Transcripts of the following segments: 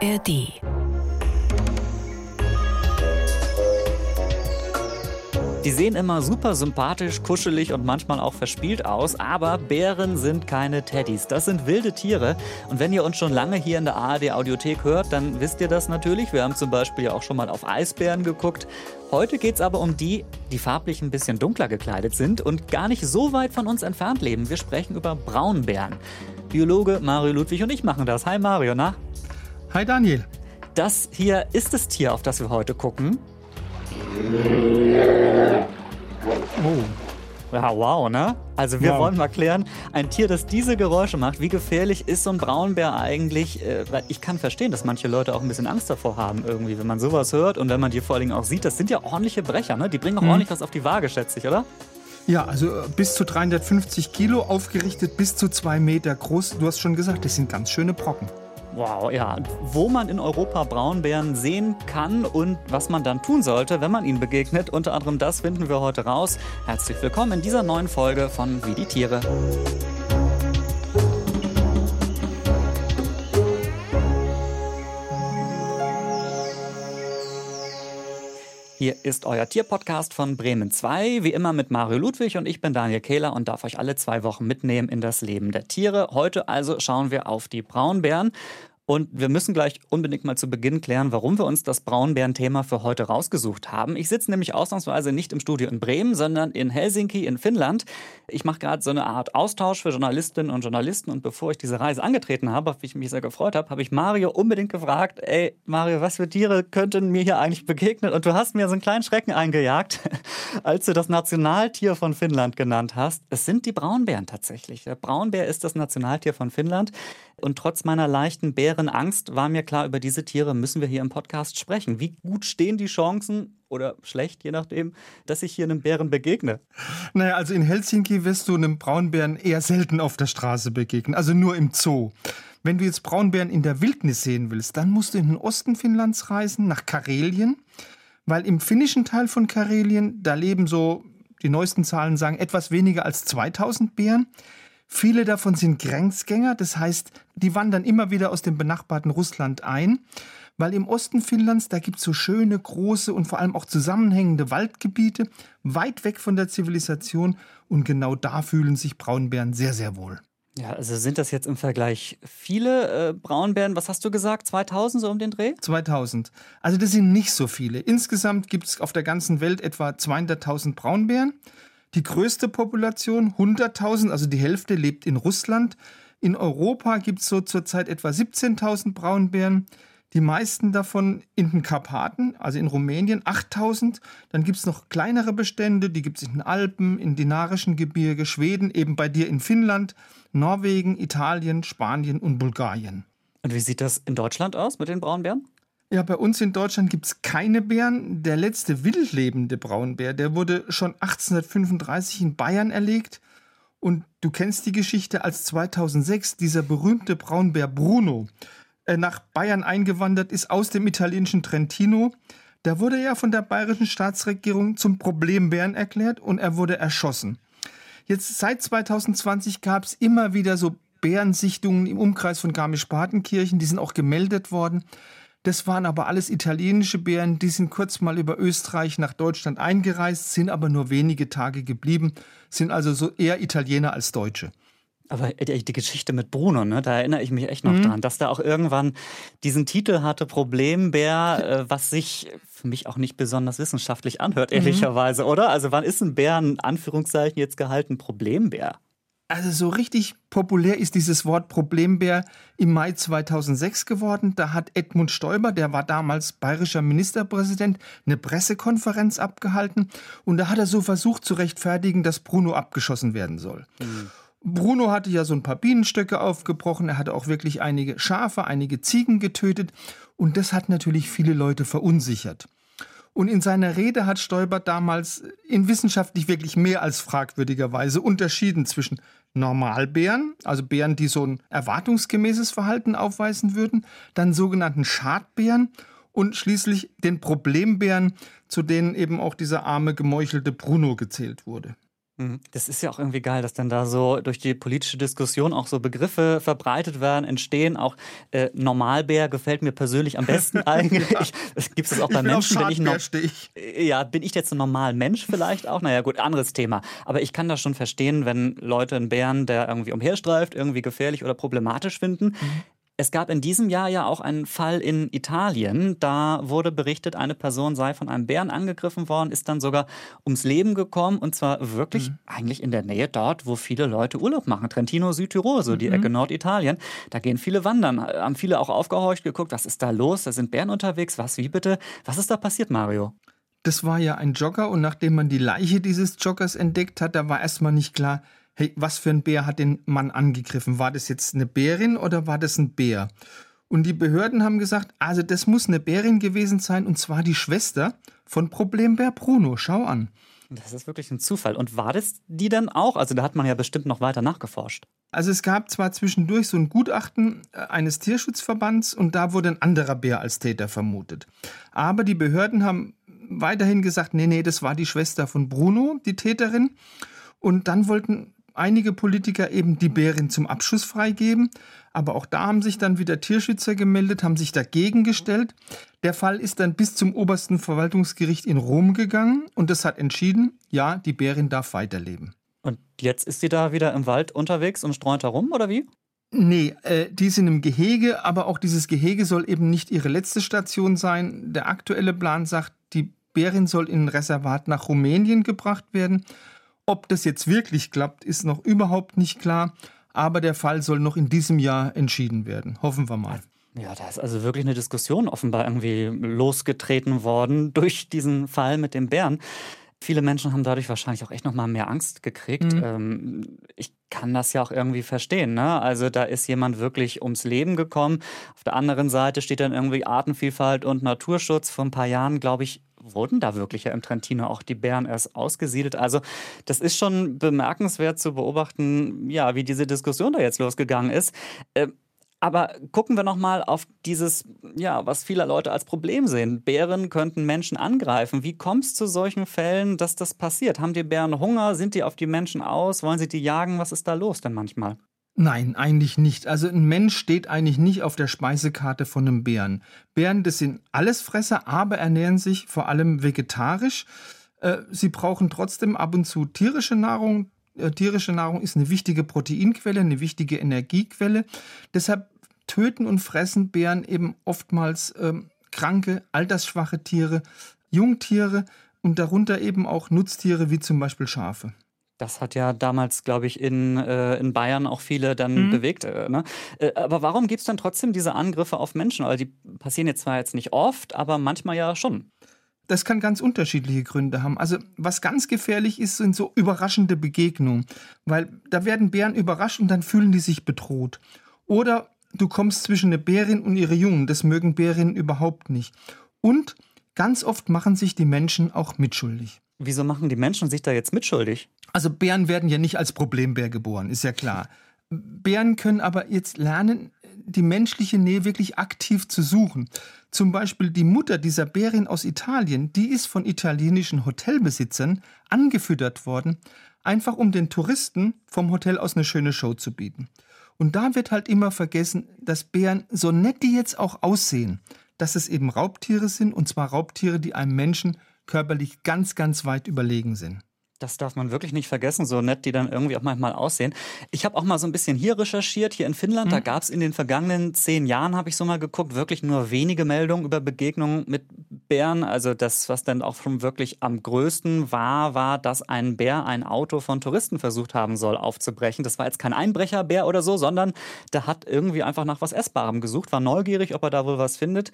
ARD. Die sehen immer super sympathisch, kuschelig und manchmal auch verspielt aus, aber Bären sind keine Teddys. Das sind wilde Tiere. Und wenn ihr uns schon lange hier in der ARD Audiothek hört, dann wisst ihr das natürlich. Wir haben zum Beispiel ja auch schon mal auf Eisbären geguckt. Heute geht es aber um die, die farblich ein bisschen dunkler gekleidet sind und gar nicht so weit von uns entfernt leben. Wir sprechen über Braunbären. Biologe Mario Ludwig und ich machen das. Hi Mario, na? Hi Daniel. Das hier ist das Tier, auf das wir heute gucken. Oh. Ja, wow, ne? Also wir wow. wollen mal klären, ein Tier, das diese Geräusche macht, wie gefährlich ist so ein Braunbär eigentlich? Äh, ich kann verstehen, dass manche Leute auch ein bisschen Angst davor haben irgendwie, wenn man sowas hört und wenn man die vor allen Dingen auch sieht. Das sind ja ordentliche Brecher, ne? Die bringen auch mhm. ordentlich was auf die Waage, schätze ich, oder? Ja, also äh, bis zu 350 Kilo aufgerichtet, bis zu zwei Meter groß. Du hast schon gesagt, das sind ganz schöne Brocken. Wow, ja. Wo man in Europa Braunbären sehen kann und was man dann tun sollte, wenn man ihnen begegnet. Unter anderem das finden wir heute raus. Herzlich willkommen in dieser neuen Folge von Wie die Tiere. Hier ist euer Tierpodcast von Bremen 2, wie immer mit Mario Ludwig und ich bin Daniel Kehler und darf euch alle zwei Wochen mitnehmen in das Leben der Tiere. Heute also schauen wir auf die Braunbären und wir müssen gleich unbedingt mal zu Beginn klären, warum wir uns das Braunbären-Thema für heute rausgesucht haben. Ich sitze nämlich ausnahmsweise nicht im Studio in Bremen, sondern in Helsinki in Finnland. Ich mache gerade so eine Art Austausch für Journalistinnen und Journalisten. Und bevor ich diese Reise angetreten habe, auf die ich mich sehr gefreut habe, habe ich Mario unbedingt gefragt, ey Mario, was für Tiere könnten mir hier eigentlich begegnen? Und du hast mir so einen kleinen Schrecken eingejagt, als du das Nationaltier von Finnland genannt hast. Es sind die Braunbären tatsächlich. Der Braunbär ist das Nationaltier von Finnland. Und trotz meiner leichten Bärenangst war mir klar, über diese Tiere müssen wir hier im Podcast sprechen. Wie gut stehen die Chancen oder schlecht, je nachdem, dass ich hier einem Bären begegne? Naja, also in Helsinki wirst du einem Braunbären eher selten auf der Straße begegnen, also nur im Zoo. Wenn du jetzt Braunbären in der Wildnis sehen willst, dann musst du in den Osten Finnlands reisen, nach Karelien, weil im finnischen Teil von Karelien, da leben so, die neuesten Zahlen sagen, etwas weniger als 2000 Bären. Viele davon sind Grenzgänger, das heißt, die wandern immer wieder aus dem benachbarten Russland ein, weil im Osten Finnlands, da gibt es so schöne, große und vor allem auch zusammenhängende Waldgebiete, weit weg von der Zivilisation und genau da fühlen sich Braunbären sehr, sehr wohl. Ja, also sind das jetzt im Vergleich viele äh, Braunbären? Was hast du gesagt? 2000 so um den Dreh? 2000. Also das sind nicht so viele. Insgesamt gibt es auf der ganzen Welt etwa 200.000 Braunbären. Die größte Population, 100.000, also die Hälfte, lebt in Russland. In Europa gibt es so zurzeit etwa 17.000 Braunbären. Die meisten davon in den Karpaten, also in Rumänien, 8000. Dann gibt es noch kleinere Bestände, die gibt es in den Alpen, in Dinarischen Gebirge, Schweden, eben bei dir in Finnland, Norwegen, Italien, Spanien und Bulgarien. Und wie sieht das in Deutschland aus mit den Braunbären? Ja, bei uns in Deutschland gibt es keine Bären. Der letzte wildlebende Braunbär, der wurde schon 1835 in Bayern erlegt. Und du kennst die Geschichte, als 2006 dieser berühmte Braunbär Bruno äh, nach Bayern eingewandert ist aus dem italienischen Trentino. Da wurde er von der bayerischen Staatsregierung zum Problembären erklärt und er wurde erschossen. Jetzt seit 2020 gab es immer wieder so Bärensichtungen im Umkreis von Garmisch-Partenkirchen, die sind auch gemeldet worden. Das waren aber alles italienische Bären, die sind kurz mal über Österreich nach Deutschland eingereist, sind aber nur wenige Tage geblieben, sind also so eher Italiener als Deutsche. Aber die Geschichte mit Bruno, ne, da erinnere ich mich echt noch mhm. dran, dass der auch irgendwann diesen Titel hatte, Problembär, äh, was sich für mich auch nicht besonders wissenschaftlich anhört, mhm. ehrlicherweise, mhm. oder? Also wann ist ein Bär, in Anführungszeichen jetzt gehalten, Problembär? Also so richtig populär ist dieses Wort Problembär im Mai 2006 geworden. Da hat Edmund Stoiber, der war damals bayerischer Ministerpräsident, eine Pressekonferenz abgehalten und da hat er so versucht zu rechtfertigen, dass Bruno abgeschossen werden soll. Mhm. Bruno hatte ja so ein paar Bienenstöcke aufgebrochen, er hatte auch wirklich einige Schafe, einige Ziegen getötet und das hat natürlich viele Leute verunsichert. Und in seiner Rede hat Stoiber damals in wissenschaftlich wirklich mehr als fragwürdiger Weise unterschieden zwischen Normalbären, also Bären, die so ein erwartungsgemäßes Verhalten aufweisen würden, dann sogenannten Schadbären und schließlich den Problembären, zu denen eben auch dieser arme, gemeuchelte Bruno gezählt wurde. Mhm. Das ist ja auch irgendwie geil, dass dann da so durch die politische Diskussion auch so Begriffe verbreitet werden, entstehen. Auch äh, Normalbär gefällt mir persönlich am besten eigentlich. ja. Gibt es auch bei Menschen, bin ich noch. Ja, bin ich jetzt ein normaler Mensch vielleicht auch? Naja, gut, anderes Thema. Aber ich kann das schon verstehen, wenn Leute einen Bären, der irgendwie umherstreift, irgendwie gefährlich oder problematisch finden. Mhm. Es gab in diesem Jahr ja auch einen Fall in Italien. Da wurde berichtet, eine Person sei von einem Bären angegriffen worden, ist dann sogar ums Leben gekommen und zwar wirklich mhm. eigentlich in der Nähe dort, wo viele Leute Urlaub machen. Trentino, Südtirol, so die mhm. Ecke Norditalien. Da gehen viele wandern, haben viele auch aufgehorcht, geguckt, was ist da los? Da sind Bären unterwegs. Was, wie bitte? Was ist da passiert, Mario? Das war ja ein Jogger und nachdem man die Leiche dieses Joggers entdeckt hat, da war erstmal nicht klar, hey, was für ein Bär hat den Mann angegriffen? War das jetzt eine Bärin oder war das ein Bär? Und die Behörden haben gesagt, also das muss eine Bärin gewesen sein und zwar die Schwester von Problembär Bruno. Schau an. Das ist wirklich ein Zufall. Und war das die dann auch? Also da hat man ja bestimmt noch weiter nachgeforscht. Also es gab zwar zwischendurch so ein Gutachten äh, eines Tierschutzverbands und da wurde ein anderer Bär als Täter vermutet. Aber die Behörden haben weiterhin gesagt, nee, nee, das war die Schwester von Bruno, die Täterin. Und dann wollten einige Politiker eben die Bärin zum Abschuss freigeben. Aber auch da haben sich dann wieder Tierschützer gemeldet, haben sich dagegen gestellt. Der Fall ist dann bis zum obersten Verwaltungsgericht in Rom gegangen und das hat entschieden, ja, die Bärin darf weiterleben. Und jetzt ist sie da wieder im Wald unterwegs und streunt herum, oder wie? Nee, äh, die sind im Gehege, aber auch dieses Gehege soll eben nicht ihre letzte Station sein. Der aktuelle Plan sagt, die Bärin soll in ein Reservat nach Rumänien gebracht werden. Ob das jetzt wirklich klappt, ist noch überhaupt nicht klar. Aber der Fall soll noch in diesem Jahr entschieden werden. Hoffen wir mal. Ja, da ist also wirklich eine Diskussion offenbar irgendwie losgetreten worden durch diesen Fall mit dem Bären. Viele Menschen haben dadurch wahrscheinlich auch echt noch mal mehr Angst gekriegt. Mhm. Ähm, ich kann das ja auch irgendwie verstehen. Ne? Also da ist jemand wirklich ums Leben gekommen. Auf der anderen Seite steht dann irgendwie Artenvielfalt und Naturschutz. Vor ein paar Jahren, glaube ich, wurden da wirklich ja im Trentino auch die Bären erst ausgesiedelt. Also das ist schon bemerkenswert zu beobachten, ja, wie diese Diskussion da jetzt losgegangen ist. Äh, aber gucken wir noch mal auf dieses, ja, was viele Leute als Problem sehen. Bären könnten Menschen angreifen. Wie kommt es zu solchen Fällen, dass das passiert? Haben die Bären Hunger? Sind die auf die Menschen aus? Wollen sie die jagen? Was ist da los denn manchmal? Nein, eigentlich nicht. Also ein Mensch steht eigentlich nicht auf der Speisekarte von einem Bären. Bären, das sind Allesfresser, aber ernähren sich vor allem vegetarisch. Äh, sie brauchen trotzdem ab und zu tierische Nahrung. Äh, tierische Nahrung ist eine wichtige Proteinquelle, eine wichtige Energiequelle. Deshalb töten und fressen Bären eben oftmals ähm, kranke, altersschwache Tiere, Jungtiere und darunter eben auch Nutztiere wie zum Beispiel Schafe. Das hat ja damals, glaube ich, in, äh, in Bayern auch viele dann mhm. bewegt. Äh, ne? äh, aber warum gibt es dann trotzdem diese Angriffe auf Menschen? Also die passieren jetzt zwar jetzt nicht oft, aber manchmal ja schon. Das kann ganz unterschiedliche Gründe haben. Also was ganz gefährlich ist, sind so überraschende Begegnungen, weil da werden Bären überrascht und dann fühlen die sich bedroht. Oder du kommst zwischen eine Bärin und ihre Jungen, das mögen Bärinnen überhaupt nicht. Und ganz oft machen sich die Menschen auch mitschuldig. Wieso machen die Menschen sich da jetzt mitschuldig? Also Bären werden ja nicht als Problembär geboren, ist ja klar. Bären können aber jetzt lernen, die menschliche Nähe wirklich aktiv zu suchen. Zum Beispiel die Mutter dieser Bärin aus Italien, die ist von italienischen Hotelbesitzern angefüttert worden, einfach um den Touristen vom Hotel aus eine schöne Show zu bieten. Und da wird halt immer vergessen, dass Bären, so nett die jetzt auch aussehen, dass es eben Raubtiere sind, und zwar Raubtiere, die einem Menschen körperlich ganz, ganz weit überlegen sind. Das darf man wirklich nicht vergessen, so nett die dann irgendwie auch manchmal aussehen. Ich habe auch mal so ein bisschen hier recherchiert, hier in Finnland. Mhm. Da gab es in den vergangenen zehn Jahren, habe ich so mal geguckt, wirklich nur wenige Meldungen über Begegnungen mit Bären. Also das, was dann auch schon wirklich am größten war, war, dass ein Bär ein Auto von Touristen versucht haben soll aufzubrechen. Das war jetzt kein Einbrecherbär oder so, sondern der hat irgendwie einfach nach was Essbarem gesucht, war neugierig, ob er da wohl was findet.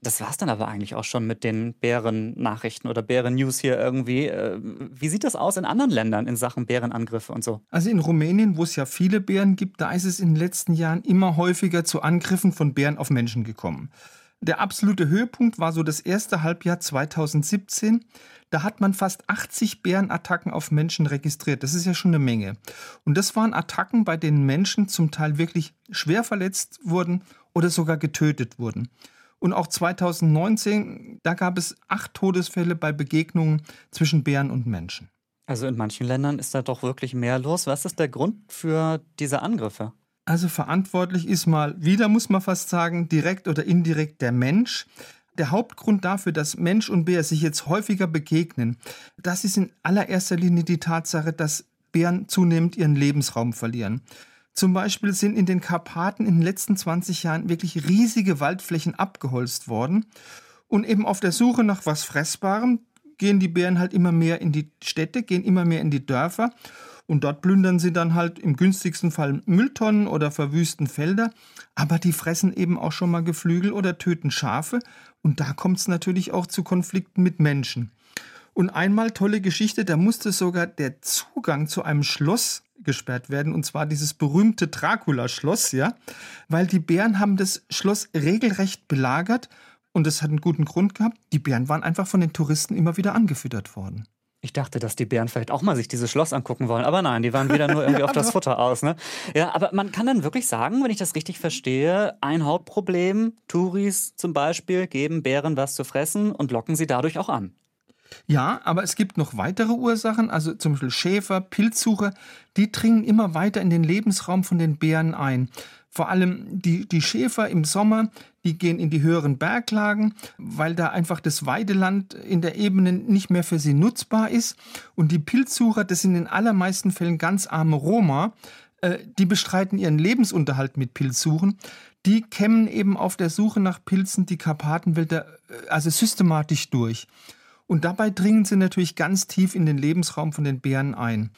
Das war es dann aber eigentlich auch schon mit den Bären-Nachrichten oder Bären-News hier irgendwie. Äh, wie sieht das aus in anderen Ländern in Sachen Bärenangriffe und so? Also in Rumänien, wo es ja viele Bären gibt, da ist es in den letzten Jahren immer häufiger zu Angriffen von Bären auf Menschen gekommen. Der absolute Höhepunkt war so das erste Halbjahr 2017. Da hat man fast 80 Bärenattacken auf Menschen registriert. Das ist ja schon eine Menge. Und das waren Attacken, bei denen Menschen zum Teil wirklich schwer verletzt wurden oder sogar getötet wurden. Und auch 2019, da gab es acht Todesfälle bei Begegnungen zwischen Bären und Menschen. Also in manchen Ländern ist da doch wirklich mehr los. Was ist der Grund für diese Angriffe? Also verantwortlich ist mal wieder, muss man fast sagen, direkt oder indirekt der Mensch. Der Hauptgrund dafür, dass Mensch und Bär sich jetzt häufiger begegnen, das ist in allererster Linie die Tatsache, dass Bären zunehmend ihren Lebensraum verlieren. Zum Beispiel sind in den Karpaten in den letzten 20 Jahren wirklich riesige Waldflächen abgeholzt worden. Und eben auf der Suche nach was Fressbarem gehen die Bären halt immer mehr in die Städte, gehen immer mehr in die Dörfer. Und dort plündern sie dann halt im günstigsten Fall Mülltonnen oder verwüsten Felder. Aber die fressen eben auch schon mal Geflügel oder töten Schafe. Und da kommt es natürlich auch zu Konflikten mit Menschen. Und einmal tolle Geschichte, da musste sogar der Zugang zu einem Schloss gesperrt werden, und zwar dieses berühmte Dracula-Schloss, ja, weil die Bären haben das Schloss regelrecht belagert und es hat einen guten Grund gehabt. Die Bären waren einfach von den Touristen immer wieder angefüttert worden. Ich dachte, dass die Bären vielleicht auch mal sich dieses Schloss angucken wollen, aber nein, die waren wieder nur irgendwie auf das Futter aus. Ne? Ja, aber man kann dann wirklich sagen, wenn ich das richtig verstehe, ein Hauptproblem, Touris zum Beispiel geben Bären was zu fressen und locken sie dadurch auch an. Ja, aber es gibt noch weitere Ursachen, also zum Beispiel Schäfer, Pilzsucher, die dringen immer weiter in den Lebensraum von den Bären ein. Vor allem die, die Schäfer im Sommer, die gehen in die höheren Berglagen, weil da einfach das Weideland in der Ebene nicht mehr für sie nutzbar ist. Und die Pilzsucher, das sind in allermeisten Fällen ganz arme Roma, äh, die bestreiten ihren Lebensunterhalt mit Pilzsuchen. Die kämmen eben auf der Suche nach Pilzen die Karpatenwälder äh, also systematisch durch. Und dabei dringen sie natürlich ganz tief in den Lebensraum von den Bären ein.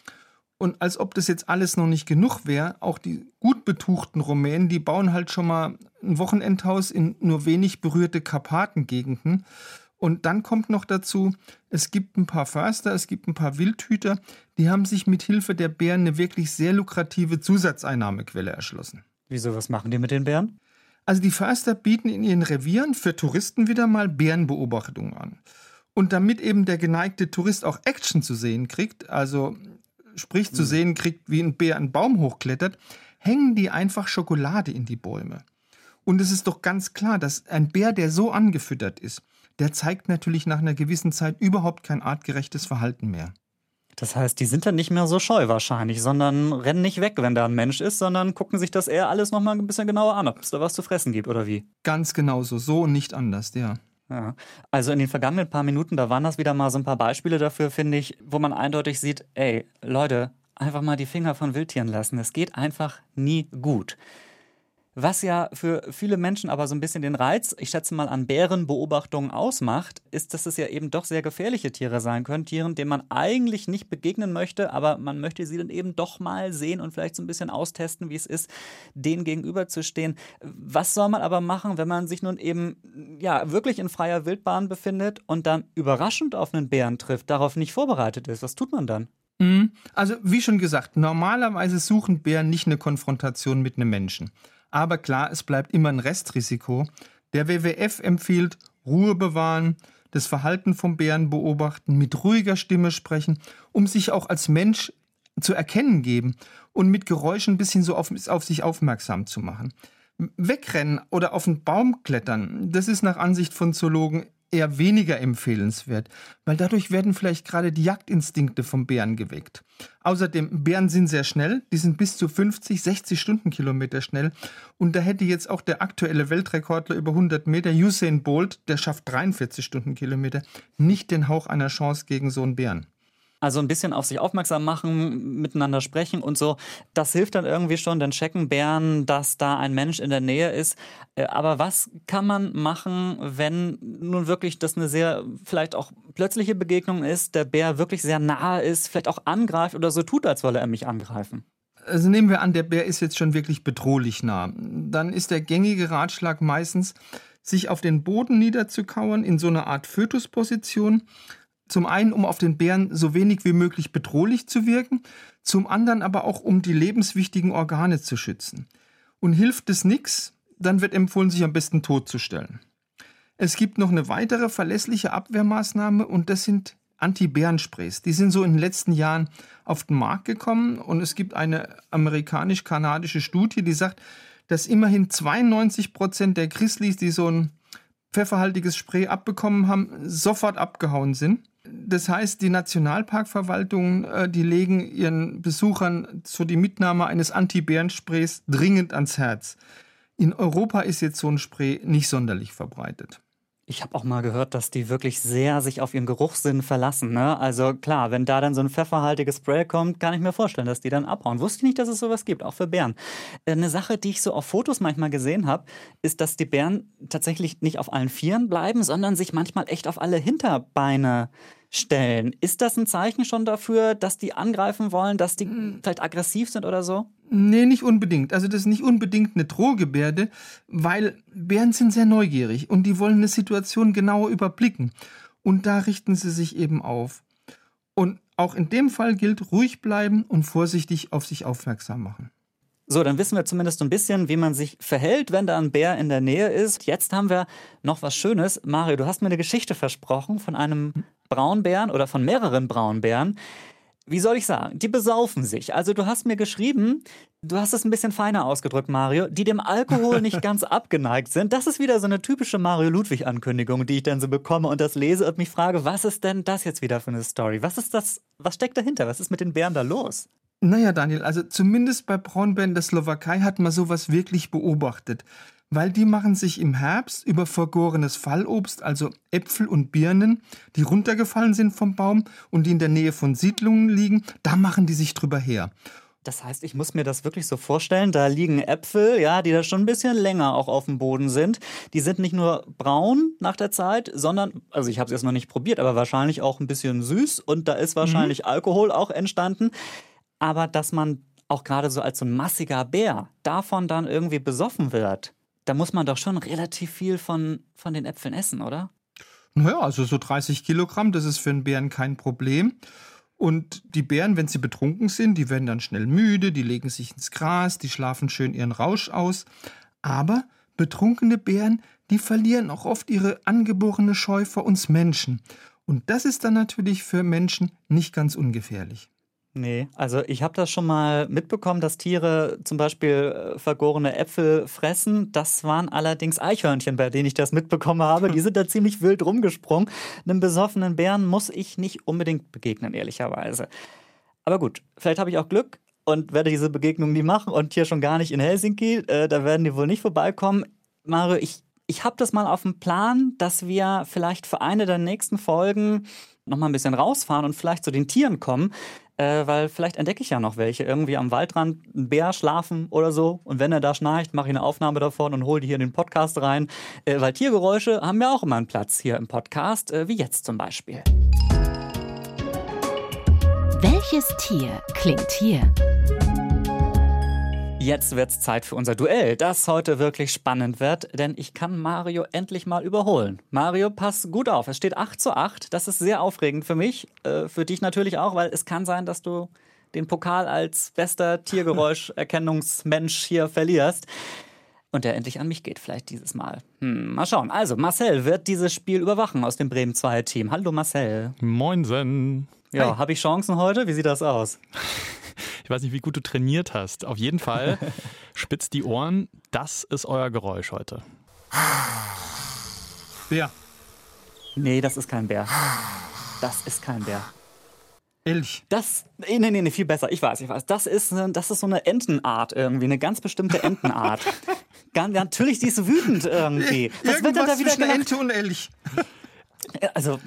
Und als ob das jetzt alles noch nicht genug wäre, auch die gut betuchten Rumänen, die bauen halt schon mal ein Wochenendhaus in nur wenig berührte Karpatengegenden. Und dann kommt noch dazu, es gibt ein paar Förster, es gibt ein paar Wildhüter, die haben sich mit Hilfe der Bären eine wirklich sehr lukrative Zusatzeinnahmequelle erschlossen. Wieso, was machen die mit den Bären? Also die Förster bieten in ihren Revieren für Touristen wieder mal Bärenbeobachtungen an. Und damit eben der geneigte Tourist auch Action zu sehen kriegt, also sprich zu hm. sehen kriegt, wie ein Bär einen Baum hochklettert, hängen die einfach Schokolade in die Bäume. Und es ist doch ganz klar, dass ein Bär, der so angefüttert ist, der zeigt natürlich nach einer gewissen Zeit überhaupt kein artgerechtes Verhalten mehr. Das heißt, die sind dann nicht mehr so scheu wahrscheinlich, sondern rennen nicht weg, wenn da ein Mensch ist, sondern gucken sich das eher alles nochmal ein bisschen genauer an, ob es da was zu fressen gibt oder wie. Ganz genau so, so und nicht anders, ja. Ja. Also in den vergangenen paar Minuten, da waren das wieder mal so ein paar Beispiele dafür, finde ich, wo man eindeutig sieht, ey, Leute, einfach mal die Finger von Wildtieren lassen. Es geht einfach nie gut. Was ja für viele Menschen aber so ein bisschen den Reiz, ich schätze mal, an Bärenbeobachtungen ausmacht, ist, dass es ja eben doch sehr gefährliche Tiere sein können. Tieren, denen man eigentlich nicht begegnen möchte, aber man möchte sie dann eben doch mal sehen und vielleicht so ein bisschen austesten, wie es ist, denen gegenüberzustehen. Was soll man aber machen, wenn man sich nun eben ja wirklich in freier Wildbahn befindet und dann überraschend auf einen Bären trifft, darauf nicht vorbereitet ist? Was tut man dann? Mhm. Also, wie schon gesagt, normalerweise suchen Bären nicht eine Konfrontation mit einem Menschen. Aber klar, es bleibt immer ein Restrisiko. Der WWF empfiehlt Ruhe bewahren, das Verhalten vom Bären beobachten, mit ruhiger Stimme sprechen, um sich auch als Mensch zu erkennen geben und mit Geräuschen ein bisschen so auf, auf sich aufmerksam zu machen. Wegrennen oder auf einen Baum klettern, das ist nach Ansicht von Zoologen eher weniger empfehlenswert, weil dadurch werden vielleicht gerade die Jagdinstinkte vom Bären geweckt. Außerdem, Bären sind sehr schnell, die sind bis zu 50, 60 Stundenkilometer schnell und da hätte jetzt auch der aktuelle Weltrekordler über 100 Meter, Usain Bolt, der schafft 43 Stundenkilometer, nicht den Hauch einer Chance gegen so einen Bären. Also ein bisschen auf sich aufmerksam machen, miteinander sprechen und so. Das hilft dann irgendwie schon, dann checken Bären, dass da ein Mensch in der Nähe ist. Äh, aber was kann man machen, wenn nun wirklich das eine sehr, vielleicht auch plötzliche Begegnung ist, der Bär wirklich sehr nahe ist, vielleicht auch angreift oder so tut, als wolle er mich angreifen? Also nehmen wir an, der Bär ist jetzt schon wirklich bedrohlich nah. Dann ist der gängige Ratschlag meistens, sich auf den Boden niederzukauern in so einer Art Fötusposition zum einen, um auf den Bären so wenig wie möglich bedrohlich zu wirken, zum anderen aber auch, um die lebenswichtigen Organe zu schützen. Und hilft es nichts, dann wird empfohlen, sich am besten totzustellen. Es gibt noch eine weitere verlässliche Abwehrmaßnahme und das sind Anti-Bärensprays. Die sind so in den letzten Jahren auf den Markt gekommen und es gibt eine amerikanisch-kanadische Studie, die sagt, dass immerhin 92 Prozent der Grizzlies, die so ein pfefferhaltiges Spray abbekommen haben, sofort abgehauen sind das heißt, die Nationalparkverwaltungen, äh, die legen ihren Besuchern so die Mitnahme eines Anti-Bärensprays dringend ans Herz. In Europa ist jetzt so ein Spray nicht sonderlich verbreitet. Ich habe auch mal gehört, dass die wirklich sehr sich auf ihren Geruchssinn verlassen. Ne? Also klar, wenn da dann so ein pfefferhaltiges Spray kommt, kann ich mir vorstellen, dass die dann abhauen. Wusste ich nicht, dass es sowas gibt, auch für Bären. Äh, eine Sache, die ich so auf Fotos manchmal gesehen habe, ist, dass die Bären tatsächlich nicht auf allen Vieren bleiben, sondern sich manchmal echt auf alle Hinterbeine stellen. Ist das ein Zeichen schon dafür, dass die angreifen wollen, dass die hm. vielleicht aggressiv sind oder so? Nee, nicht unbedingt. Also das ist nicht unbedingt eine Drohgebärde, weil Bären sind sehr neugierig und die wollen eine Situation genauer überblicken. Und da richten sie sich eben auf. Und auch in dem Fall gilt ruhig bleiben und vorsichtig auf sich aufmerksam machen. So, dann wissen wir zumindest so ein bisschen, wie man sich verhält, wenn da ein Bär in der Nähe ist. Jetzt haben wir noch was Schönes. Mario, du hast mir eine Geschichte versprochen von einem Braunbären oder von mehreren Braunbären. Wie soll ich sagen? Die besaufen sich. Also du hast mir geschrieben, du hast es ein bisschen feiner ausgedrückt, Mario, die dem Alkohol nicht ganz abgeneigt sind. Das ist wieder so eine typische Mario Ludwig-Ankündigung, die ich dann so bekomme und das lese und mich frage, was ist denn das jetzt wieder für eine Story? Was ist das? Was steckt dahinter? Was ist mit den Bären da los? Naja, Daniel, also zumindest bei Braunbären der Slowakei hat man sowas wirklich beobachtet. Weil die machen sich im Herbst über vergorenes Fallobst, also Äpfel und Birnen, die runtergefallen sind vom Baum und die in der Nähe von Siedlungen liegen, da machen die sich drüber her. Das heißt, ich muss mir das wirklich so vorstellen, da liegen Äpfel, ja, die da schon ein bisschen länger auch auf dem Boden sind. Die sind nicht nur braun nach der Zeit, sondern, also ich habe es jetzt noch nicht probiert, aber wahrscheinlich auch ein bisschen süß und da ist wahrscheinlich mhm. Alkohol auch entstanden aber dass man auch gerade so als so ein massiger Bär davon dann irgendwie besoffen wird, da muss man doch schon relativ viel von, von den Äpfeln essen, oder? Naja, also so 30 Kilogramm, das ist für einen Bären kein Problem. Und die Bären, wenn sie betrunken sind, die werden dann schnell müde, die legen sich ins Gras, die schlafen schön ihren Rausch aus. Aber betrunkene Bären, die verlieren auch oft ihre angeborene Scheu vor uns Menschen. Und das ist dann natürlich für Menschen nicht ganz ungefährlich. Nee, also ich habe das schon mal mitbekommen, dass Tiere zum Beispiel äh, vergorene Äpfel fressen. Das waren allerdings Eichhörnchen, bei denen ich das mitbekommen habe. Die sind da ziemlich wild rumgesprungen. Einem besoffenen Bären muss ich nicht unbedingt begegnen, ehrlicherweise. Aber gut, vielleicht habe ich auch Glück und werde diese Begegnung nie machen und hier schon gar nicht in Helsinki. Äh, da werden die wohl nicht vorbeikommen. Mario, ich, ich habe das mal auf dem Plan, dass wir vielleicht für eine der nächsten Folgen noch mal ein bisschen rausfahren und vielleicht zu den Tieren kommen äh, weil vielleicht entdecke ich ja noch welche. Irgendwie am Waldrand ein Bär schlafen oder so. Und wenn er da schnarcht, mache ich eine Aufnahme davon und hole die hier in den Podcast rein. Äh, weil Tiergeräusche haben ja auch immer einen Platz hier im Podcast, äh, wie jetzt zum Beispiel. Welches Tier klingt hier? Jetzt wird's Zeit für unser Duell, das heute wirklich spannend wird, denn ich kann Mario endlich mal überholen. Mario, pass gut auf. Es steht 8 zu 8. Das ist sehr aufregend für mich, äh, für dich natürlich auch, weil es kann sein, dass du den Pokal als bester Tiergeräuscherkennungsmensch hier verlierst. Und der endlich an mich geht, vielleicht dieses Mal. Hm, mal schauen. Also, Marcel wird dieses Spiel überwachen aus dem Bremen 2 Team. Hallo Marcel. Moinsen. Ja, habe ich Chancen heute? Wie sieht das aus? Ich weiß nicht, wie gut du trainiert hast. Auf jeden Fall spitzt die Ohren. Das ist euer Geräusch heute. Bär. Nee, das ist kein Bär. Das ist kein Bär. Elch. Das, nee, nee, nee, viel besser. Ich weiß, ich weiß. Das ist, das ist so eine Entenart irgendwie, eine ganz bestimmte Entenart. ganz, natürlich, die ist wütend irgendwie. Was wird denn da wieder eine Ente und Elch? Also,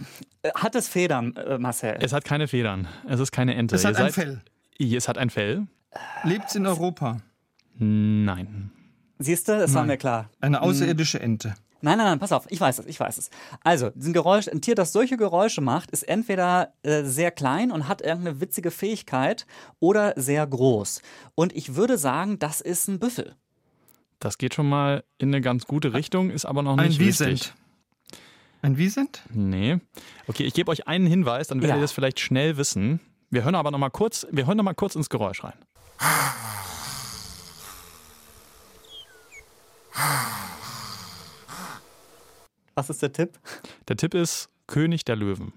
hat es Federn, äh, Marcel? Es hat keine Federn. Es ist keine Ente. Es hat ein Fell. Es hat ein Fell. Lebt es in Europa? Nein. Siehst du, das war mir klar. Eine außerirdische Ente. Nein, nein, nein, pass auf, ich weiß es, ich weiß es. Also, ein Geräusch, ein Tier, das solche Geräusche macht, ist entweder äh, sehr klein und hat irgendeine witzige Fähigkeit oder sehr groß. Und ich würde sagen, das ist ein Büffel. Das geht schon mal in eine ganz gute Richtung, ist aber noch nicht ein Wiesent. richtig. Ein Wiesent? Nee. Okay, ich gebe euch einen Hinweis, dann werdet ja. ihr das vielleicht schnell wissen. Wir hören aber noch mal kurz, wir hören noch mal kurz ins Geräusch rein. Was ist der Tipp? Der Tipp ist König der Löwen.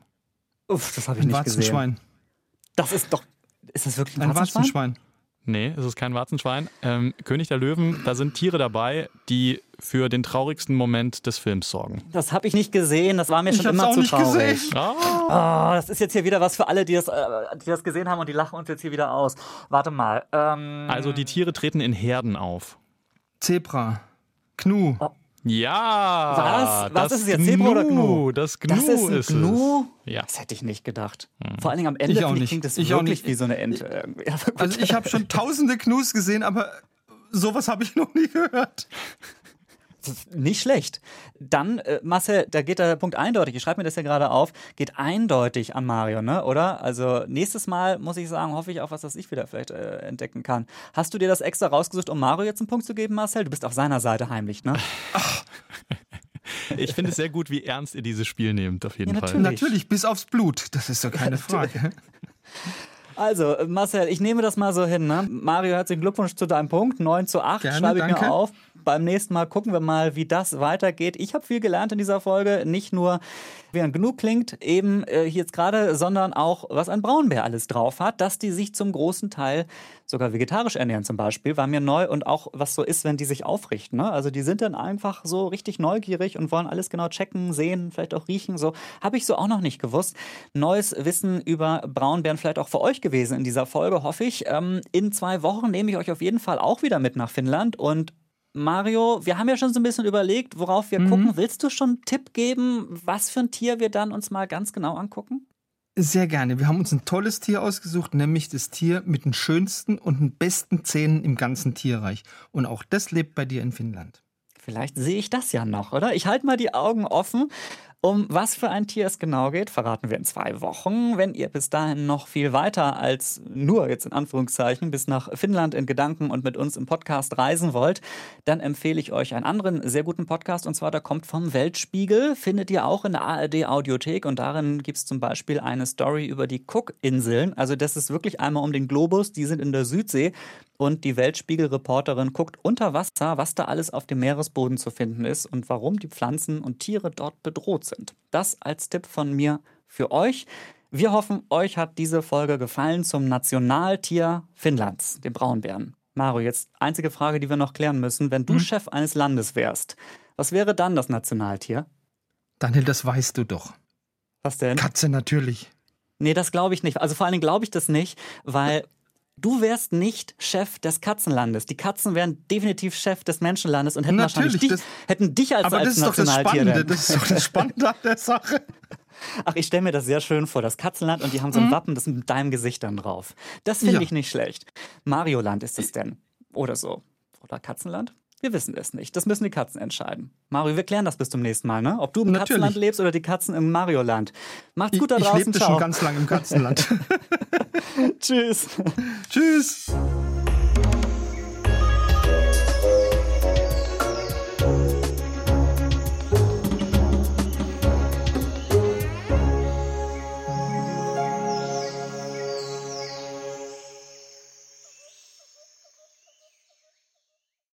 Uff, das habe ich ein nicht Warzenschwein. gesehen. Das ist doch. Ist das wirklich ein, ein Warzenschwein? Nee, es ist kein Warzenschwein. Ähm, König der Löwen, da sind Tiere dabei, die für den traurigsten Moment des Films sorgen. Das habe ich nicht gesehen, das war mir Ich schon immer auch zu nicht traurig. gesehen. Oh, das ist jetzt hier wieder was für alle, die das, äh, die das gesehen haben und die lachen uns jetzt hier wieder aus. Warte mal. Ähm, Also die Tiere treten in Herden auf. Zebra. Gnu. Ja! Was? Was ist es jetzt, Zebra oder Gnu? Das Gnu das ist ein ist Gnu? es. Ja. Das hätte ich nicht gedacht. Vor allen Dingen am Ende Ich auch nicht. klingt das Ich auch wirklich nicht. wie so eine Ente. Aber gut. Also ich habe schon tausende Gnus gesehen, aber sowas habe ich noch nie gehört. Nicht schlecht. Dann, äh, Marcel, da geht der Punkt eindeutig, ich schreibe mir das ja gerade auf, geht eindeutig an Mario, ne? oder? Also nächstes Mal, muss ich sagen, hoffe ich auch was, was ich wieder vielleicht äh, entdecken kann. Hast du dir das extra rausgesucht, um Mario jetzt einen Punkt zu geben, Marcel? Du bist auf seiner Seite heimlich, ne? Ich finde es sehr gut, wie ernst ihr dieses Spiel nehmt, auf jeden Ja, Fall. natürlich. Natürlich, bis aufs Blut. Das ist doch keine Frage. Also, Marcel, ich nehme das mal so hin. Ne? Mario, herzlichen Glückwunsch zu deinem Punkt. 9 zu 8 Gerne, schreibe ich danke. mir auf. Beim nächsten Mal gucken wir mal, wie das weitergeht. Ich habe viel gelernt in dieser Folge. Nicht nur, wie ein Genug klingt, eben äh, hier jetzt gerade, sondern auch, was ein Braunbär alles drauf hat. Dass die sich zum großen Teil sogar vegetarisch ernähren zum Beispiel, war mir neu. Und auch, was so ist, wenn die sich aufrichten. Ne? Also die sind dann einfach so richtig neugierig und wollen alles genau checken, sehen, vielleicht auch riechen. So habe ich so auch noch nicht gewusst. Neues Wissen über Braunbären vielleicht auch für euch gewesen in dieser Folge, hoffe ich. Ähm, in zwei Wochen nehme ich euch auf jeden Fall auch wieder mit nach Finnland und Mario, wir haben ja schon so ein bisschen überlegt, worauf wir gucken. Willst du schon einen Tipp geben, was für ein Tier wir dann uns mal ganz genau angucken? Sehr gerne. Wir haben uns ein tolles Tier ausgesucht, nämlich das Tier mit den schönsten und den besten Zähnen im ganzen Tierreich. Und auch das lebt bei dir in Finnland. Vielleicht sehe ich das ja noch, oder? Ich halte mal die Augen offen. Um was für ein Tier es genau geht, verraten wir in zwei Wochen. Wenn ihr bis dahin noch viel weiter als nur jetzt in Anführungszeichen bis nach Finnland in Gedanken und mit uns im Podcast reisen wollt, dann empfehle ich euch einen anderen sehr guten Podcast und zwar der kommt vom Weltspiegel. Findet ihr auch in der ARD Audiothek und darin gibt es zum Beispiel eine Story über die Cook-Inseln. Also das ist wirklich einmal um den Globus, die sind in der Südsee und die Weltspiegel-Reporterin guckt unter Wasser, was da alles auf dem Meeresboden zu finden ist und warum die Pflanzen und Tiere dort bedroht sind. Das als Tipp von mir für euch. Wir hoffen, euch hat diese Folge gefallen zum Nationaltier Finnlands, dem Braunbären. Mario, jetzt einzige Frage, die wir noch klären müssen. Wenn du Chef eines Landes wärst, was wäre dann das Nationaltier? Daniel, das weißt du doch. Was denn? Katze natürlich. Nee, das glaube ich nicht. Also vor allen Dingen glaube ich das nicht, weil du wärst nicht Chef des Katzenlandes. Die Katzen wären definitiv Chef des Menschenlandes und hätten wahrscheinlich Natürlich, dich, das- hätten dich als, Aber das als ist doch das Nationaltier. Spannende. Das ist doch das Spannende an der Sache. Ach, ich stelle mir das sehr schön vor, das Katzenland und die haben so ein Wappen, das mit deinem Gesicht dann drauf. Das finde Ja. ich nicht schlecht. Marioland ist es denn. Oder so. Oder Katzenland? Wir wissen es nicht. Das müssen die Katzen entscheiden. Mario, wir klären das bis zum nächsten Mal, ne? Ob du im Natürlich. Katzenland lebst oder die Katzen im Marioland. Macht's Ich, gut da ich draußen. lebte Ciao. schon ganz lange im Katzenland. Tschüss. Tschüss.